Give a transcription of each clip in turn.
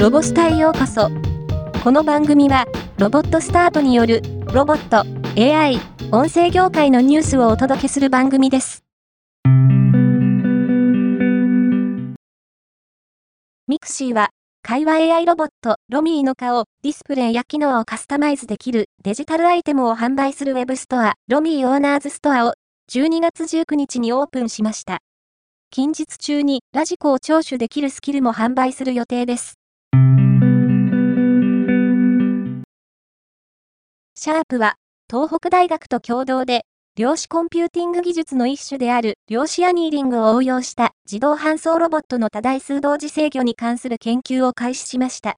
ロボスタへようこそ。この番組は、ロボットスタートによる、ロボット、AI、音声業界のニュースをお届けする番組です。ミクシーは、会話 AI ロボット、ロミーの顔、ディスプレイや機能をカスタマイズできるデジタルアイテムを販売するウェブストア、ロミーオーナーズストアを12月19日にオープンしました。近日中にラジコを聴取できるスキルも販売する予定です。シャープは、東北大学と共同で、量子コンピューティング技術の一種である量子アニーリングを応用した自動搬送ロボットの多台数同時制御に関する研究を開始しました。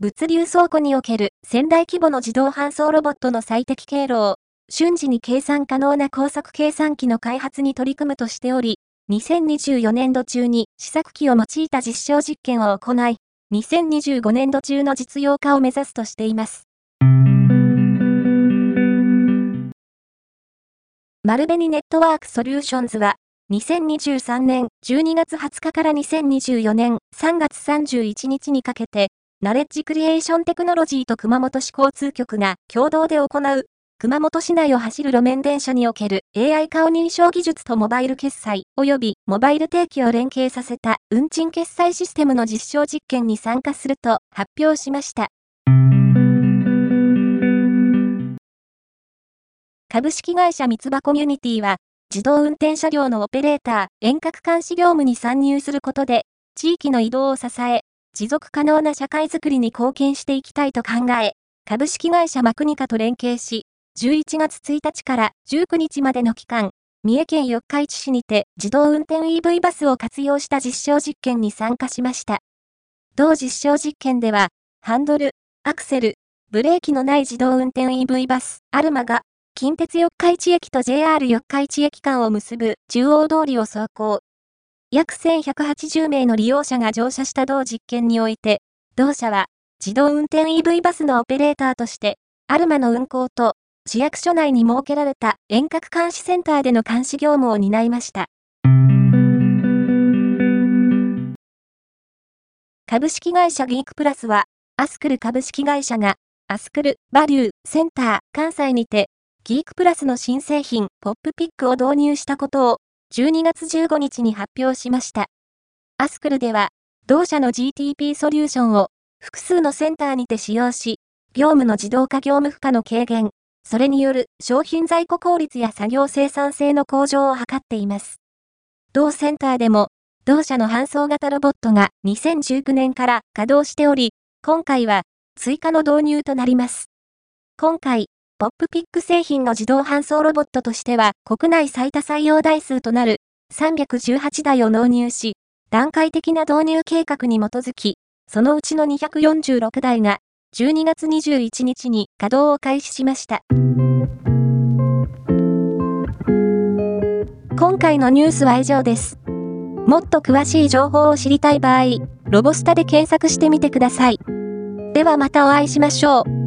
物流倉庫における千台規模の自動搬送ロボットの最適経路を瞬時に計算可能な高速計算機の開発に取り組むとしており、2024年度中に試作機を用いた実証実験を行い、2025年度中の実用化を目指すとしています。丸紅ネットワークソリューションズは、2023年12月20日から2024年3月31日にかけて、ナレッジクリエーションテクノロジーと熊本市交通局が共同で行う、熊本市内を走る路面電車における AI 顔認証技術とモバイル決済及びモバイル定期を連携させた運賃決済システムの実証実験に参加すると発表しました。株式会社三つ葉コミュニティは、自動運転車両のオペレーター、遠隔監視業務に参入することで、地域の移動を支え、持続可能な社会づくりに貢献していきたいと考え、株式会社マクニカと連携し、11月1日から19日までの期間、三重県四日市市にて自動運転 EV バスを活用した実証実験に参加しました。同実証実験では、ハンドル、アクセル、ブレーキのない自動運転 EV バス、アルマが近鉄四日市駅と JR 四日市駅間を結ぶ中央通りを走行。約1180名の利用者が乗車した同実験において、同社は自動運転 EV バスのオペレーターとして、アルマの運行と市役所内に設けられた遠隔監視センターでの監視業務を担いました。株式会社ギークプラスは、アスクル株式会社が、アスクル、バリュー、センター、関西にて、ギークプラスの新製品、ポップピックを導入したことを、12月15日に発表しました。アスクルでは、同社の GTP ソリューションを、複数のセンターにて使用し、業務の自動化業務負荷の軽減、それによる商品在庫効率や作業生産性の向上を図っています。同センターでも、同社の搬送型ロボットが2019年から稼働しており、今回は追加の導入となります。今回、ポップピック製品の自動搬送ロボットとしては国内最多採用台数となる318台を納入し、段階的な導入計画に基づき、そのうちの246台が12月21日に稼働を開始しました。今回のニュースは以上です。もっと詳しい情報を知りたい場合、ロボスタで検索してみてください。ではまたお会いしましょう。